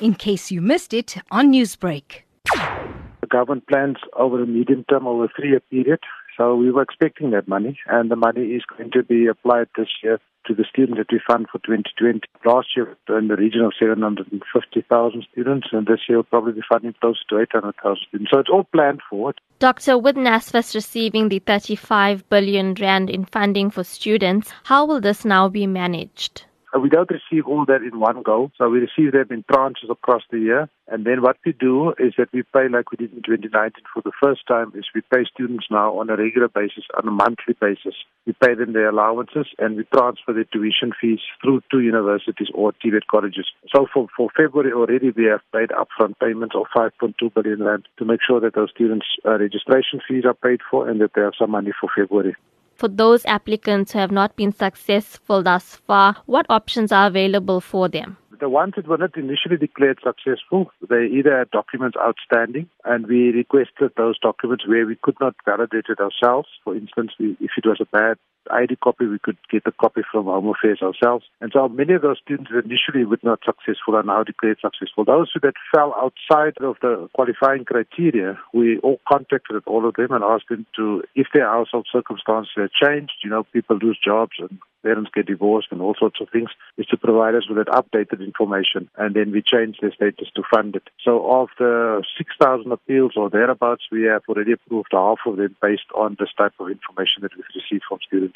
in case you missed it on Newsbreak. The government plans over a medium term, over a three year period. So we were expecting that money, and the money is going to be applied this year to the students that we fund for 2020. Last year, in the region of 750,000 students, and this year we'll probably be funding close to 800,000 students. So it's all planned for. Doctor, with NSFAS receiving the 35 billion rand in funding for students, how will this now be managed? Uh, we don't receive all that in one go. So we receive them in tranches across the year. And then what we do is that we pay like we did in 2019 for the first time is we pay students now on a regular basis, on a monthly basis. We pay them their allowances and we transfer their tuition fees through to universities or TVET colleges. So for, for February already we have paid upfront payments of 5.2 billion rand to make sure that those students' uh, registration fees are paid for and that they have some money for February. For those applicants who have not been successful thus far, what options are available for them? The ones that were not initially declared successful, they either had documents outstanding, and we requested those documents where we could not validate it ourselves. For instance, if it was a bad ID copy, we could get a copy from Home Affairs ourselves. And so many of those students initially were not successful are now declared successful. Those who that fell outside of the qualifying criteria, we all contacted all of them and asked them to, if their household circumstances had changed, you know, people lose jobs and parents get divorced and all sorts of things, is to provide us with that updated information and then we change their status to fund it. So of the 6,000 appeals or thereabouts, we have already approved half of them based on this type of information that we've received from students.